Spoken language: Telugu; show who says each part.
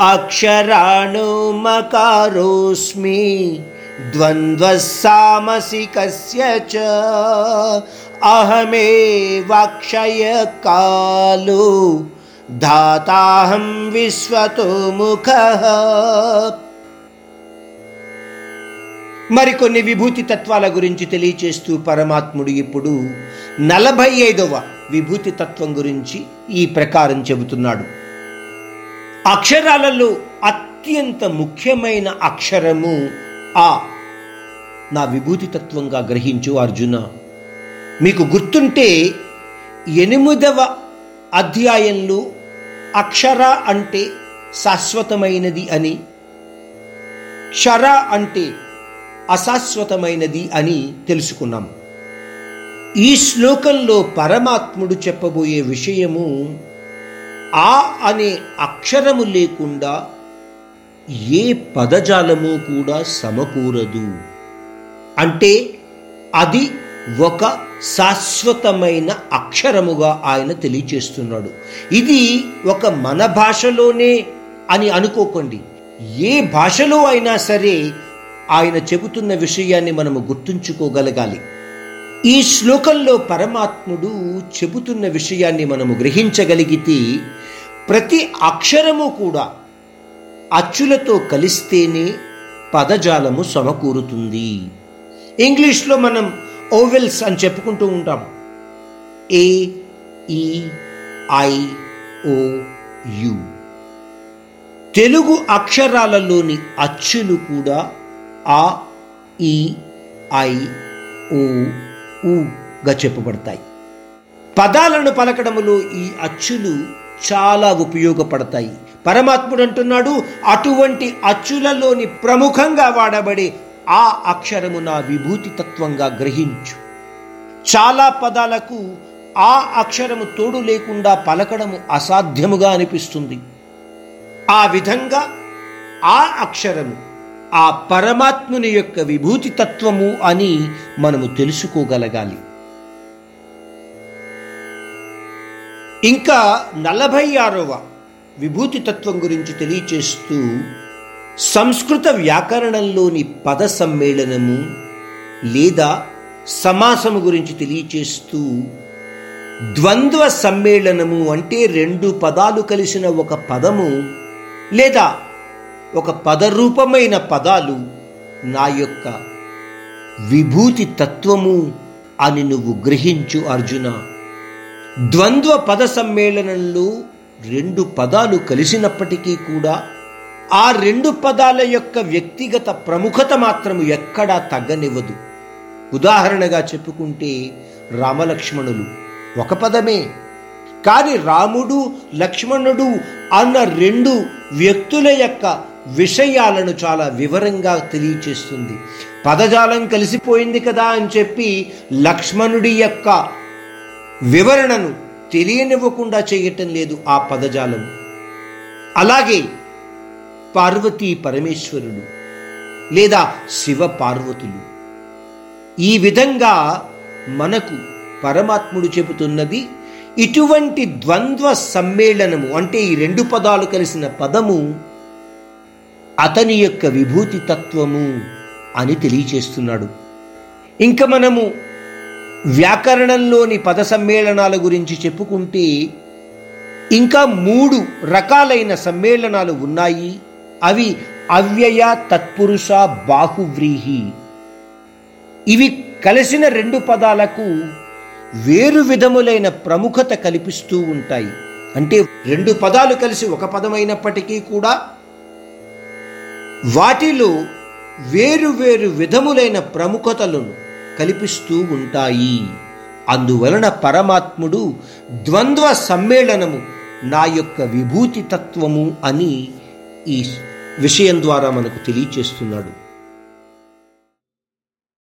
Speaker 1: అక్షరాణు మకారోస్మి ద్వంద్వసామసికస్య చ అహమేవాక్షయ కాలో ధాతాహం విశ్వతో ముఖ మరికొన్ని విభూతి తత్వాల గురించి తెలియచేస్తూ పరమాత్ముడు ఇప్పుడు నలభై ఐదవ విభూతి తత్వం గురించి ఈ ప్రకారం చెబుతున్నాడు. అక్షరాలలో అత్యంత ముఖ్యమైన అక్షరము ఆ. నా విభూతి తత్వంగా గ్రహించు అర్జున. మీకు గుర్తుంటే ఎనిమిదవ అధ్యాయంలో అక్షర అంటే శాశ్వతమైనది అని క్షర అంటే అశాశ్వతమైనది అని తెలుసుకున్నాం. ఈ శ్లోకంలో పరమాత్ముడు చెప్పబోయే విషయము ఆ అనే అక్షరము లేకుండా ఏ పదజాలము కూడా సమకూరదు. అంటే అది ఒక శాశ్వతమైన అక్షరముగా ఆయన తెలియచేస్తున్నాడు. ఇది ఒక మన భాషలోనే అని అనుకోకండి. ఏ భాషలో అయినా సరే ఆయన చెబుతున్న విషయాన్ని మనము గుర్తుంచుకోగలగాలి. ఈ శ్లోకంలో పరమాత్ముడు చెబుతున్న విషయాన్ని మనము గ్రహించగలిగితే ప్రతి అక్షరము కూడా అచ్చులతో కలిస్తేనే పదజాలము సమకూరుతుంది. ఇంగ్లీష్లో మనం ఓవెల్స్ అని చెప్పుకుంటూ ఉంటాం. A E I O U. Telugu అక్షరాలలోని అచ్చులు కూడా ఆ ఈ ఐ ఓ ఊగా చెప్పబడతాయి. పదాలను పలకడములో ఈ అచ్చులు చాలా ఉపయోగపడతాయి. పరమాత్ముడు అంటున్నాడు అటువంటి అచ్చులలోని ప్రముఖంగా వాడబడే ఆ అక్షరము నా విభూతి తత్వంగా గ్రహించు. చాలా పదాలకు ఆ అక్షరము తోడు లేకుండా పలకడము అసాధ్యముగా అనిపిస్తుంది. ఆ విధంగా ఆ అక్షరము ఆ పరమాత్ముని యొక్క విభూతి తత్వము అని మనము తెలుసుకోగలగాలి. ఇంకా నలభై ఆరవ విభూతి తత్వం గురించి తెలియచేస్తూ సంస్కృత వ్యాకరణంలోని పద సమ్మేళనము లేదా సమాసము గురించి తెలియచేస్తూ ద్వంద్వ సమ్మేళనము అంటే రెండు పదాలు కలిసిన ఒక పదము లేదా ఒక పదరూపమైన పదాలు నా యొక్క విభూతి తత్వము అని నువ్వు గ్రహించు అర్జున. ద్వంద్వ పద సమ్మేళనంలో రెండు పదాలు కలిసినప్పటికీ కూడా ఆ రెండు పదాల యొక్క వ్యక్తిగత ప్రముఖత మాత్రము ఎక్కడా తగ్గనివ్వదు. ఉదాహరణగా చెప్పుకుంటే రామలక్ష్మణులు ఒక పదమే. కానీ రాముడు లక్ష్మణుడు అన్న రెండు వ్యక్తుల యొక్క విషయాలను చాలా వివరంగా తెలియచేస్తుంది. పదజాలం కలిసిపోయింది కదా అని చెప్పి లక్ష్మణుడి యొక్క వివరణను తెలియనివ్వకుండా చేయటం లేదు ఆ పదజాలం అలాగే పార్వతీ పరమేశ్వరుడు లేదా శివ పార్వతులు ఈ విధంగా మనకు పరమాత్ముడు చెబుతున్నది ఇటువంటి ద్వంద్వ సమ్మేళనము అంటే ఈ రెండు పదాలు కలిసిన పదము అతని యొక్క విభూతి తత్వము అని తెలియచేస్తున్నాడు. ఇంకా మనము వ్యాకరణంలోని పద సమ్మేళనాల గురించి చెప్పుకుంటే ఇంకా మూడు రకాలైన సమ్మేళనాలు ఉన్నాయి. అవి అవ్యయ తత్పురుష బాహువ్రీహి. ఇవి కలిసిన రెండు పదాలకు వేరు విధములైన ప్రముఖత కల్పిస్తూ ఉంటాయి. అంటే రెండు పదాలు కలిసి ఒక పదమైనప్పటికీ కూడా వాటిలో వేరు వేరు విధములైన ప్రముఖతలను కల్పిస్తూ ఉంటాయి. అందువలన పరమాత్ముడు ద్వంద్వ సమ్మేళనము నా యొక్క విభూతి తత్వము అని ఈ విషయం ద్వారా మనకు తెలియచేస్తున్నాడు.